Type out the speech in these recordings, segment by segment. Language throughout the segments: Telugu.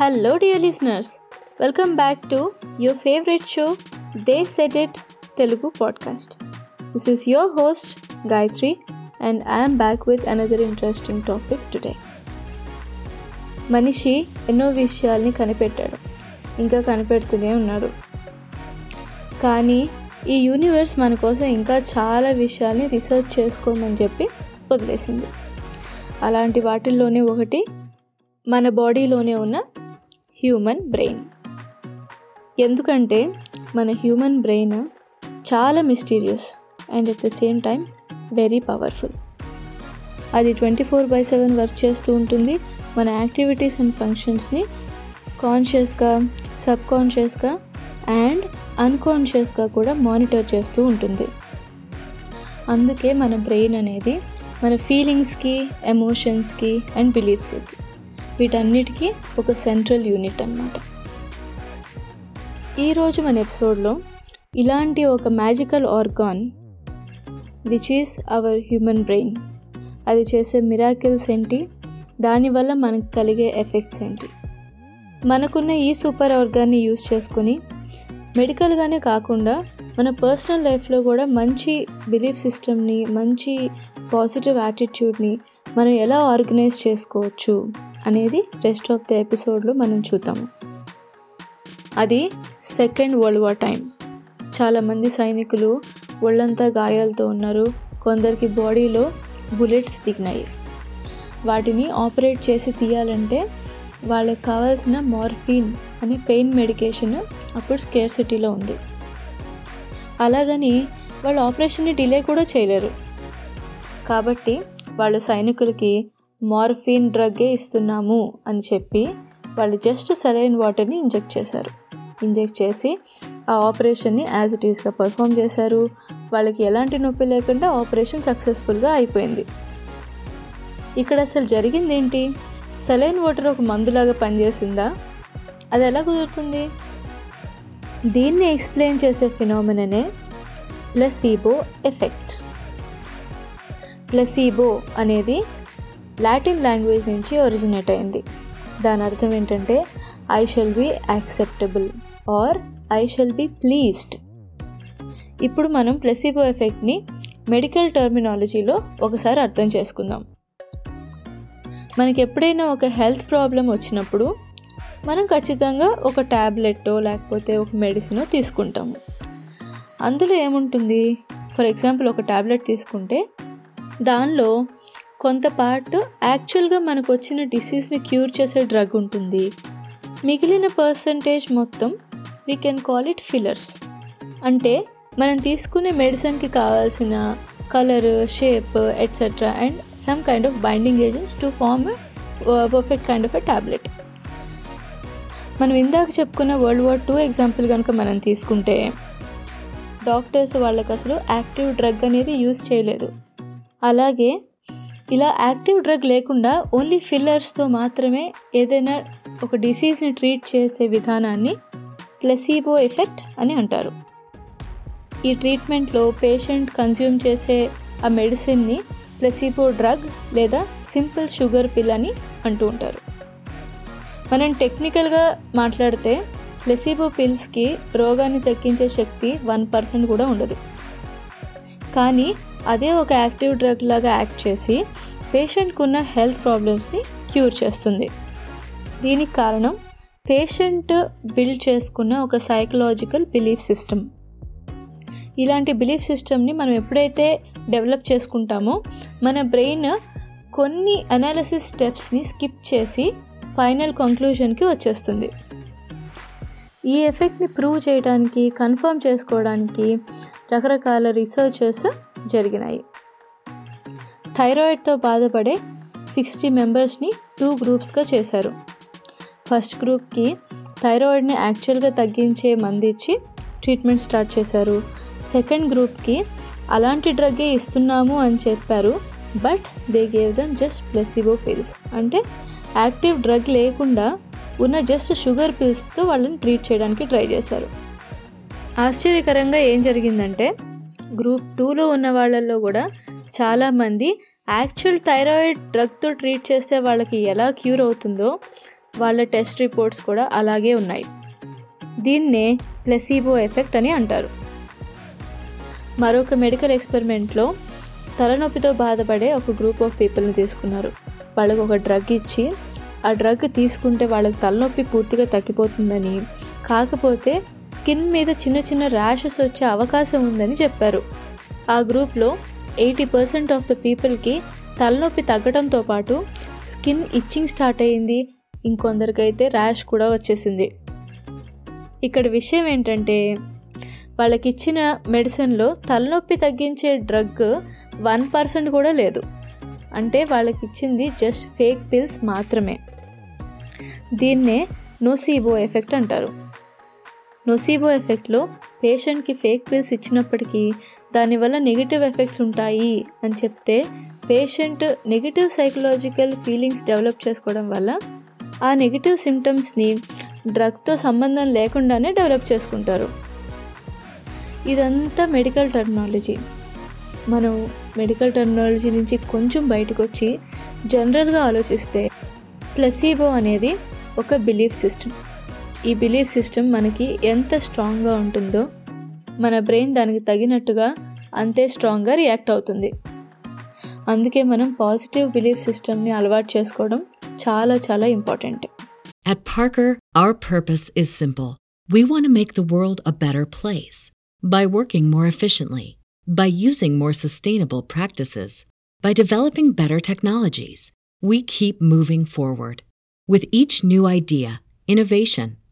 Hello dear listeners welcome back to your favourite show they set it Telugu podcast this is your host Gayathri and I'm back with another interesting topic today మనిషి ఎన్నో విషయాల్ని కనిపెట్టాడు. ఇంకా కనిపెడుతూనే ఉన్నాడు. కానీ ఈ యూనివర్స్ మన కోసం ఇంకా చాలా విషయాల్ని రీసెర్చ్ చేసుకోమని చెప్పి వదిలేసింది. అలాంటి వాటిల్లోనే ఒకటి మన బాడీలోనే ఉన్న హ్యూమన్ బ్రెయిన్. ఎందుకంటే మన హ్యూమన్ బ్రెయిన్ చాలా mysterious and at the same time very powerful. అది twenty four by seven work చేస్తూ ఉంటుంది. మన యాక్టివిటీస్ అండ్ ఫంక్షన్స్ని కాన్షియస్గా సబ్ కాన్షియస్గా అండ్ అన్కాన్షియస్గా కూడా మానిటర్ చేస్తూ ఉంటుంది. అందుకే మన బ్రెయిన్ అనేది మన ఫీలింగ్స్కి ఎమోషన్స్కి అండ్ బిలీఫ్స్కి వీటన్నిటికీ ఒక సెంట్రల్ యూనిట్ అన్నమాట. ఈరోజు మన ఎపిసోడ్లో ఇలాంటి ఒక magical organ which is our human brain అది చేసే మిరాకిల్స్ ఏంటి? దానివల్ల మనకు కలిగే ఎఫెక్ట్స్ ఏంటి? మనకున్న ఈ సూపర్ ఆర్గాన్ని యూస్ చేసుకొని మెడికల్గానే కాకుండా మన పర్సనల్ లైఫ్లో కూడా మంచి బిలీఫ్ సిస్టమ్ని మంచి పాజిటివ్ యాటిట్యూడ్ని మనం ఎలా ఆర్గనైజ్ చేసుకోవచ్చు? అనేది రెస్ట్ ఆఫ్ ది ఎపిసోడ్లో మనం చూద్దాము. అది సెకండ్ వరల్డ్ వార్ టైం చాలామంది సైనికులు ఒళ్ళంతా గాయాలతో ఉన్నారు. కొందరికి బాడీలో బుల్లెట్స్ దిగినాయి. వాటిని ఆపరేట్ చేసి తీయాలంటే వాళ్ళకి కావాల్సిన మార్ఫిన్ అనే పెయిన్ మెడికేషన్ అప్పుడు స్కేర్ సిటీలో ఉంది. అలాగని వాళ్ళు ఆపరేషన్ని డిలే కూడా చేయలేరు. కాబట్టి వాళ్ళు సైనికులకి మార్ఫిన్ డ్రగ్గే ఇస్తున్నాము అని చెప్పి వాళ్ళు జస్ట్ సెలైన్ వాటర్ని ఇంజెక్ట్ చేశారు. ఇంజెక్ట్ చేసి ఆ ఆపరేషన్ని యాజ్ ఇట్ ఈస్గా పర్ఫామ్ చేశారు. వాళ్ళకి ఎలాంటి నొప్పి లేకుండా ఆపరేషన్ సక్సెస్ఫుల్గా అయిపోయింది. ఇక్కడ అసలు జరిగింది ఏంటి సెలైన్ వాటర్ ఒక మందులాగా పనిచేసిందా? అది ఎలా కుదురుతుంది? దీన్ని ఎక్స్ప్లెయిన్ చేసే ఫినామిననే ప్లసీబో ఎఫెక్ట్. ప్లసీబో అనేది లాటిన్ లాంగ్వేజ్ నుంచి ఒరిజినేట్ అయింది. దాని అర్థం ఏంటంటే I shall be acceptable or I shall be pleased ఇప్పుడు మనం ప్లెసిబో ఎఫెక్ట్ని మెడికల్ టర్మినాలజీలో ఒకసారి అర్థం చేసుకుందాం. మనకి ఎప్పుడైనా ఒక హెల్త్ ప్రాబ్లం వచ్చినప్పుడు మనం ఖచ్చితంగా ఒక ట్యాబ్లెట్టో లేకపోతే ఒక మెడిసినో తీసుకుంటాము. అందులో ఏముంటుంది? ఫర్ ఎగ్జాంపుల్ ఒక ట్యాబ్లెట్ తీసుకుంటే దానిలో కొంత పార్ట్ యాక్చువల్గా మనకు వచ్చిన డిసీజ్ని క్యూర్ చేసే డ్రగ్ ఉంటుంది. మిగిలిన పర్సంటేజ్ మొత్తం we can call it fillers అంటే మనం తీసుకునే మెడిసిన్కి కావాల్సిన colour shape etcetera and some kind of binding agents to form perfect kind of a tablet మనం ఇందాక చెప్పుకున్న వరల్డ్ వార్ టూ ఎగ్జాంపుల్ కనుక మనం తీసుకుంటే డాక్టర్స్ వాళ్ళకి అసలు యాక్టివ్ డ్రగ్ అనేది యూజ్ చేయలేదు. అలాగే ఇలా యాక్టివ్ డ్రగ్ లేకుండా ఓన్లీ ఫిల్లర్స్తో మాత్రమే ఏదైనా ఒక డిసీజ్ని ట్రీట్ చేసే విధానాన్ని ప్లసీబో ఎఫెక్ట్ అని అంటారు. ఈ ట్రీట్మెంట్లో పేషెంట్ కన్జ్యూమ్ చేసే ఆ మెడిసిన్ని ప్లసీబో డ్రగ్ లేదా సింపుల్ షుగర్ పిల్ అని అంటూ ఉంటారు. మనం టెక్నికల్గా మాట్లాడితే ప్లెసిబో పిల్స్కి రోగాన్ని తగ్గించే శక్తి వన్ పర్సెంట్ కూడా ఉండదు. కానీ అదే ఒక యాక్టివ్ డ్రగ్ లాగా యాక్ట్ చేసి పేషెంట్కు ఉన్న హెల్త్ ప్రాబ్లమ్స్ని క్యూర్ చేస్తుంది. దీనికి కారణం పేషెంట్ బిల్డ్ చేసుకున్న ఒక సైకలాజికల్ బిలీఫ్ సిస్టమ్. ఇలాంటి బిలీఫ్ సిస్టమ్ని మనం ఎప్పుడైతే డెవలప్ చేసుకుంటామో మన బ్రెయిన్ కొన్ని అనాలిసిస్ స్టెప్స్ని స్కిప్ చేసి ఫైనల్ కంక్లూషన్కి వచ్చేస్తుంది. ఈ ఎఫెక్ట్ని ప్రూవ్ చేయడానికి కన్ఫర్మ్ చేసుకోవడానికి రకరకాల రీసెర్చెస్ జరిగినాయి. థైరాయిడ్తో బాధపడే సిక్స్టీ మెంబర్స్ని టూ గ్రూప్స్గా చేశారు. ఫస్ట్ గ్రూప్కి థైరాయిడ్ని యాక్చువల్గా తగ్గించే మంది ఇచ్చి ట్రీట్మెంట్ స్టార్ట్ చేశారు. సెకండ్ గ్రూప్కి అలాంటి డ్రగ్గే ఇస్తున్నాము అని చెప్పారు but they gave them just placebo pills. అంటే యాక్టివ్ డ్రగ్ లేకుండా ఉన్న జస్ట్ షుగర్ పిల్స్తో వాళ్ళని ట్రీట్ చేయడానికి ట్రై చేశారు. ఆశ్చర్యకరంగా ఏం జరిగిందంటే గ్రూప్ టూలో ఉన్న వాళ్ళల్లో కూడా చాలామంది యాక్చువల్ థైరాయిడ్ డ్రగ్తో ట్రీట్ చేస్తే వాళ్ళకి ఎలా క్యూర్ అవుతుందో వాళ్ళ టెస్ట్ రిపోర్ట్స్ కూడా అలాగే ఉన్నాయి. దీన్నే ప్లెసీబో ఎఫెక్ట్ అని అంటారు. మరొక మెడికల్ ఎక్స్పెరిమెంట్లో తలనొప్పితో బాధపడే ఒక గ్రూప్ ఆఫ్ పీపుల్ని తీసుకున్నారు. వాళ్ళకు ఒక డ్రగ్ ఇచ్చి ఆ డ్రగ్ తీసుకుంటే వాళ్ళకి తలనొప్పి పూర్తిగా తగ్గిపోతుందని కాకపోతే స్కిన్ మీద చిన్న చిన్న ర్యాషెస్ వచ్చే అవకాశం ఉందని చెప్పారు. ఆ గ్రూప్లో ఎయిటీ పర్సెంట్ ఆఫ్ ద పీపుల్కి తలనొప్పి తగ్గడంతో పాటు స్కిన్ ఇచ్చింగ్ స్టార్ట్ అయ్యింది ఇంకొందరికైతే ర్యాష్ కూడా వచ్చేసింది. ఇక్కడ విషయం ఏంటంటే వాళ్ళకి ఇచ్చిన మెడిసిన్లో తలనొప్పి తగ్గించే డ్రగ్ వన్ పర్సెంట్ కూడా లేదు. అంటే వాళ్ళకి ఇచ్చింది జస్ట్ ఫేక్ పిల్స్ మాత్రమే. దీన్నే నోసీబో ఎఫెక్ట్ అంటారు. నొసీబో ఎఫెక్ట్లో పేషెంట్కి ఫేక్ పిల్స్ ఇచ్చినప్పటికీ దానివల్ల నెగిటివ్ ఎఫెక్ట్స్ ఉంటాయి అని చెప్తే patient negative psychological feelings develop చేసుకోవడం వల్ల ఆ నెగిటివ్ సిమ్టమ్స్ని డ్రగ్తో సంబంధం లేకుండానే డెవలప్ చేసుకుంటారు. ఇదంతా మెడికల్ టెక్నాలజీ మనం మెడికల్ టెక్నాలజీ నుంచి కొంచెం బయటకు వచ్చి జనరల్గా ఆలోచిస్తే ప్లసీబో అనేది ఒక బిలీఫ్ సిస్టమ్. ఈ బిలీఫ్ సిస్టమ్ మనకి ఎంత స్ట్రాంగ్గా ఉంటుందో మన బ్రెయిన్ దానికి తగినట్టుగా అంతే స్ట్రాంగ్గా రియాక్ట్ అవుతుంది అందుకే మనం పాజిటివ్ బిలీఫ్ సిస్టమ్ని అలవాటు చేసుకోవడం చాలా చాలా important At Parker, our purpose is simple. We want to make the world a better place by working more efficiently, by using more sustainable practices, by developing better technologies. We keep moving forward. With each new idea, innovation,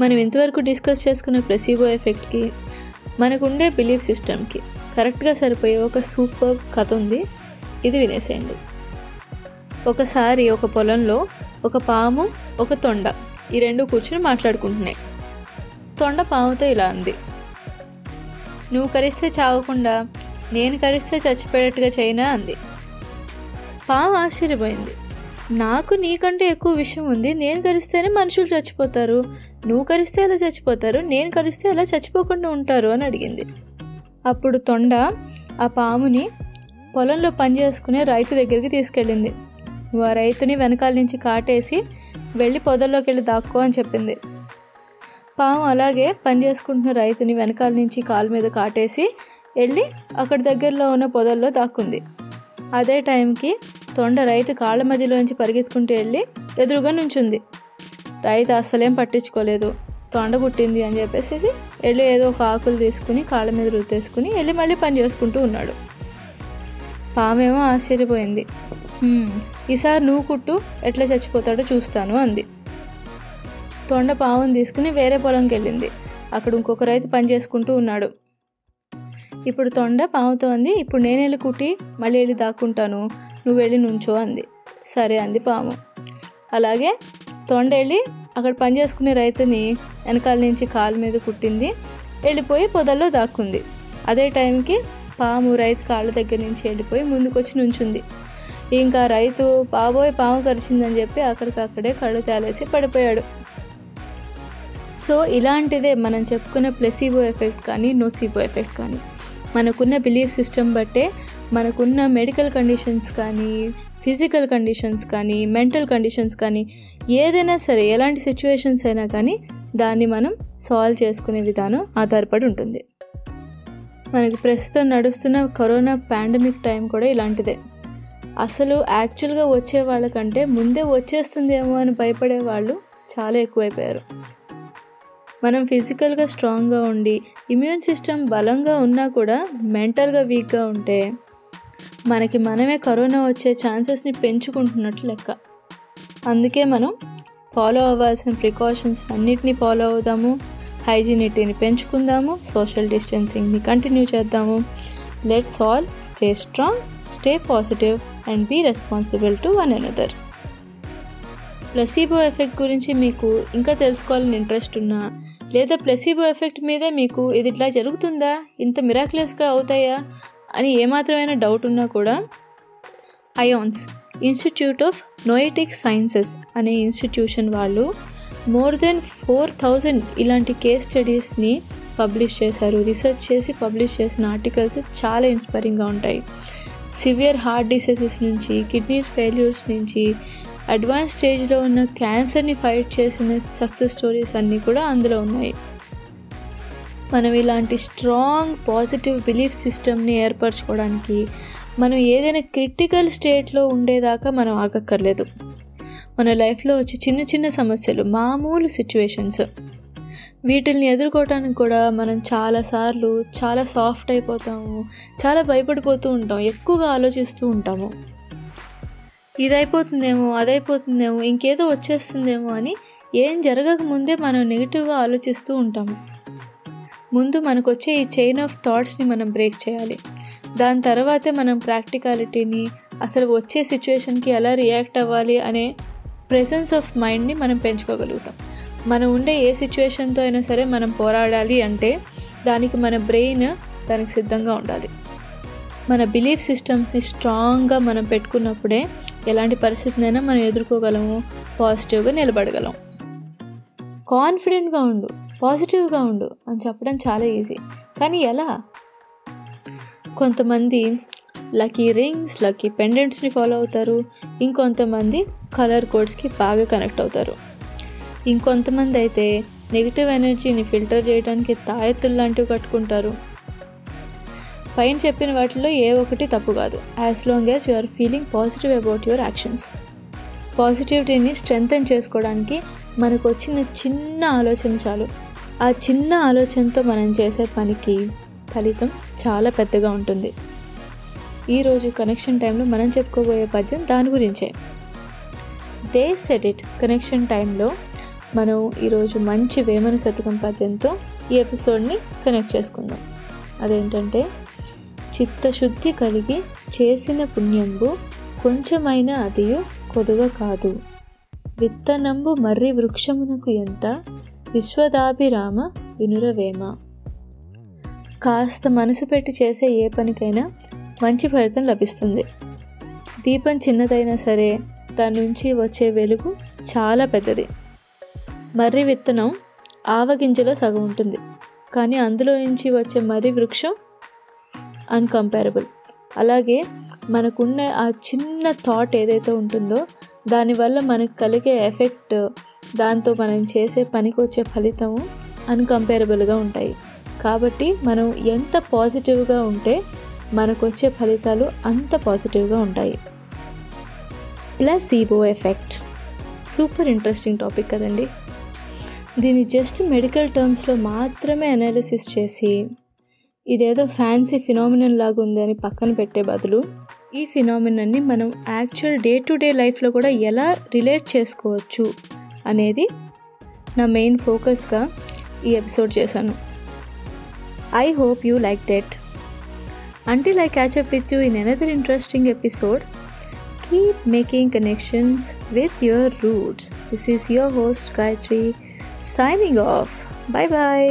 మనం ఇంతవరకు డిస్కస్ చేసుకున్న ప్లసీబో ఎఫెక్ట్కి మనకుండే బిలీఫ్ సిస్టమ్కి కరెక్ట్గా సరిపోయే ఒక సూపర్ కథ ఉంది. ఇది వినేసేయండి. ఒకసారి ఒక పొలంలో ఒక పాము ఒక తొండ ఈ రెండు కూర్చుని మాట్లాడుకుంటున్నాయి. తొండ పాముతో ఇలా అంది. నువ్వు కరిస్తే చావకుండా నేను కరిస్తే చచ్చిపోయేట్టుగా చైనా అంది. పాము ఆశ్చర్యపోయింది. నాకు నీకంటే ఎక్కువ విషయం ఉంది. నేను కరిస్తేనే మనుషులు చచ్చిపోతారు. నువ్వు కరిస్తే అలా చచ్చిపోతారు. నేను కరిస్తే అలా చచ్చిపోకుండా ఉంటారు అని అడిగింది. అప్పుడు తొండ ఆ పాముని పొలంలో పని చేసుకునే రైతు దగ్గరికి తీసుకెళ్ళింది. నువ్వు ఆ రైతుని వెనకాల నుంచి కాటేసి వెళ్ళి పొదల్లోకి వెళ్ళి దాక్కో అని చెప్పింది. పాము అలాగే పని చేసుకుంటున్న రైతుని వెనకాల నుంచి కాలు మీద కాటేసి వెళ్ళి అక్కడ దగ్గరలో ఉన్న పొదల్లో దాక్కుంది. అదే టైంకి తొండ రైతు కాళ్ళ మధ్యలోంచి పరిగెత్తుకుంటూ వెళ్ళి ఎదురుగా నుంచుంది. రైతు అస్సలేం పట్టించుకోలేదు. తొండ కుట్టింది అని చెప్పేసి వెళ్ళి ఏదో ఒక ఆకులు తీసుకుని కాళ్ళ మీద రుద్దేసుకుని వెళ్ళి మళ్ళీ పని చేసుకుంటూ ఉన్నాడు. పామేమో ఆశ్చర్యపోయింది. ఈసారి నువ్వు కుట్టు ఎట్లా చచ్చిపోతాడో చూస్తాను అంది. తొండ పావును తీసుకుని వేరే పొలంకి వెళ్ళింది. అక్కడ ఇంకొక రైతు పని చేసుకుంటూ ఉన్నాడు. ఇప్పుడు తొండ పాముతోంది. ఇప్పుడు నేను వెళ్ళి కుట్టి మళ్ళీ వెళ్ళి దాక్కుంటాను. నువ్వు వెళ్ళి నుంచో అంది. సరే అంది పాము. అలాగే తొండ వెళ్ళి అక్కడ పని చేసుకునే రైతుని వెనకాల నుంచి కాలు మీద కుట్టింది. వెళ్ళిపోయి పొదల్లో దాక్కుంది. అదే టైంకి పాము రైతు కాళ్ళ దగ్గర నుంచి వెళ్ళిపోయి ముందుకొచ్చి నుంచుంది. ఇంకా రైతు పాబోయ్ పాము కరిచిందని చెప్పి అక్కడికక్కడే కళ్ళు తేలేసి పడిపోయాడు. సో ఇలాంటిదే మనం చెప్పుకునే ప్లెసిబో ఎఫెక్ట్ కానీ నోసిబో ఎఫెక్ట్ కానీ. మనకున్న బిలీఫ్ సిస్టమ్ బట్టే మనకున్న మెడికల్ కండిషన్స్ కానీ ఫిజికల్ కండిషన్స్ కానీ మెంటల్ కండిషన్స్ కానీ ఏదైనా సరే ఎలాంటి సిచ్యువేషన్స్ అయినా కానీ దాన్ని మనం సాల్వ్ చేసుకునే విధానం ఆధారపడి ఉంటుంది. మనకి ప్రస్తుతం నడుస్తున్న కరోనా పాండమిక్ టైం కూడా ఇలాంటిదే. అసలు యాక్చువల్గా వచ్చే వాళ్ళకంటే ముందే వచ్చేస్తుందేమో అని భయపడే వాళ్ళు చాలా ఎక్కువైపోయారు. మనం ఫిజికల్గా స్ట్రాంగ్గా ఉండి ఇమ్యూన్ సిస్టమ్ బలంగా ఉన్నా కూడా మెంటల్గా వీక్గా ఉంటే మనకి మనమే కరోనా వచ్చే ఛాన్సెస్ని పెంచుకుంటున్నట్లు లెక్క. అందుకే మనం ఫాలో అవ్వాల్సిన ప్రికాషన్స్ అన్నిటినీ ఫాలో అవుదాము హైజీనిటీని పెంచుకుందాము సోషల్ డిస్టెన్సింగ్ని కంటిన్యూ చేద్దాము. Let's all stay strong stay positive and be responsible to one another. Placebo effect గురించి మీకు ఇంకా తెలుసుకోవాలని ఇంట్రెస్ట్ ఉన్నా లేదా ప్లసీబో ఎఫెక్ట్ మీదే మీకు ఇది ఇట్లా జరుగుతుందా? ఇంత మిరాక్యులస్గా అవుతాయా? అని ఏమాత్రమైన డౌట్ ఉన్నా కూడా IONS institute of noetic sciences అనే ఇన్స్టిట్యూషన్ వాళ్ళు మోర్ దెన్ ఫోర్ థౌజండ్ ఇలాంటి కేస్ స్టడీస్ని పబ్లిష్ చేశారు. రీసెర్చ్ చేసి పబ్లిష్ చేసిన ఆర్టికల్స్ చాలా ఇన్స్పైరింగ్గా ఉంటాయి. సివియర్ హార్ట్ డిసీజెస్ నుంచి కిడ్నీ ఫెయిల్యూర్స్ నుంచి అడ్వాన్స్ స్టేజ్లో ఉన్న క్యాన్సర్ని ఫైట్ చేసిన సక్సెస్ స్టోరీస్ అన్నీ కూడా అందులో ఉన్నాయి. మనం ఇలాంటి స్ట్రాంగ్ పాజిటివ్ బిలీఫ్ సిస్టమ్ని ఏర్పరచుకోవడానికి మనం ఏదైనా క్రిటికల్ స్టేట్లో ఉండేదాకా మనం ఆగక్కర్లేదు. మన లైఫ్లో వచ్చే చిన్న చిన్న సమస్యలు మామూలు సిచ్యువేషన్స్. వీటిల్ని ఎదుర్కోవటానికి కూడా మనం చాలాసార్లు చాలా సాఫ్ట్ అయిపోతాము చాలా భయపడిపోతూ ఉంటాం ఎక్కువగా ఆలోచిస్తూ ఉంటాము. ఇది అయిపోతుందేమో అదైపోతుందేమో ఇంకేదో వచ్చేస్తుందేమో అని ఏం జరగక ముందే మనం నెగిటివ్గా ఆలోచిస్తూ ఉంటాము ముందు మనకు వచ్చే ఈ చైన్ ఆఫ్ థాట్స్ని మనం బ్రేక్ చేయాలి. దాని తర్వాతే మనం ప్రాక్టికాలిటీని అసలు వచ్చే సిచ్యువేషన్కి ఎలా రియాక్ట్ అవ్వాలి అనే ప్రెసెన్స్ ఆఫ్ మైండ్ని మనం పెంచుకోగలుగుతాం. మనం ఉండే ఏ సిచ్యువేషన్తో అయినా సరే మనం పోరాడాలి అంటే దానికి మన బ్రెయిన్ దానికి సిద్ధంగా ఉండాలి. మన బిలీఫ్ సిస్టమ్స్ని స్ట్రాంగ్గా మనం పెట్టుకున్నప్పుడే ఎలాంటి పరిస్థితినైనా మనం ఎదుర్కోగలము పాజిటివ్గా నిలబడగలం. కాన్ఫిడెంట్గా ఉండు పాజిటివ్గా ఉండు అని చెప్పడం చాలా ఈజీ కానీ ఎలా? కొంతమంది లక్కీ రింగ్స్ లక్కీ పెండెంట్స్ని ఫాలో అవుతారు. ఇంకొంతమంది కలర్ కోడ్స్కి బాగా కనెక్ట్ అవుతారు. ఇంకొంతమంది అయితే నెగిటివ్ ఎనర్జీని ఫిల్టర్ చేయడానికి తాయెత్తులు లాంటివి కట్టుకుంటారు. పైన చెప్పిన వాటిలో ఏ ఒక్కటి తప్పు కాదు. As long as you are feeling positive about your actions పాజిటివిటీని strengthen చేసుకోవడానికి మనకు వచ్చిన చిన్న ఆలోచన చాలు. ఆ చిన్న ఆలోచనతో మనం చేసే పనికి ఫలితం చాలా పెద్దగా ఉంటుంది. ఈరోజు కనెక్షన్ టైంలో మనం చెప్పుకోబోయే పద్యం దాని గురించే. దే సెట్ ఇట్ కనెక్షన్ టైంలో మనం ఈరోజు మంచి వేమన శతకం పద్యంతో ఈ ఎపిసోడ్ని కనెక్ట్ చేసుకుందాం. అదేంటంటే చిత్తశుద్ధి కలిగి చేసిన పుణ్యంబు కొంచెమైన అదియు కొదువ కాదు విత్తనంబు మర్రి వృక్షమునకు ఎంత? విశ్వదాభిరామ వినురవేమ. కాస్త మనసు పెట్టి చేసే ఏ పనికైనా మంచి ఫలితం లభిస్తుంది. దీపం చిన్నదైనా సరే దాని నుంచి వచ్చే వెలుగు చాలా పెద్దది. మర్రి విత్తనం ఆవగింజలో సగం ఉంటుంది. కానీ అందులో నుంచి వచ్చే మర్రి వృక్షం అన్కంపారబుల్ అలాగే మనకున్న ఆ చిన్న థాట్ ఏదైతే ఉంటుందో దానివల్ల మనకు కలిగే ఎఫెక్ట్ దాంతో మనం చేసే పనికి వచ్చే ఫలితము అన్కంపేరబుల్గా ఉంటాయి. కాబట్టి మనం ఎంత పాజిటివ్గా ఉంటే మనకు వచ్చే ఫలితాలు అంత పాజిటివ్గా ఉంటాయి. Placebo effect super interesting topic కదండి. దీన్ని జస్ట్ మెడికల్ టర్మ్స్లో మాత్రమే అనాలిసిస్ చేసి ఇదేదో ఫ్యాన్సీ ఫినామినన్ లాగా ఉందని పక్కన పెట్టే బదులు ఈ ఫినామినన్ని మనం యాక్చువల్ డే టు డే లైఫ్లో కూడా ఎలా రిలేట్ చేసుకోవచ్చు అనేది నా మెయిన్ ఫోకస్గా ఈ ఎపిసోడ్ చేశాను. I hope you like that until I catch up with you in another interesting episode keep making connections with your roots this is your host Gayathri signing off bye bye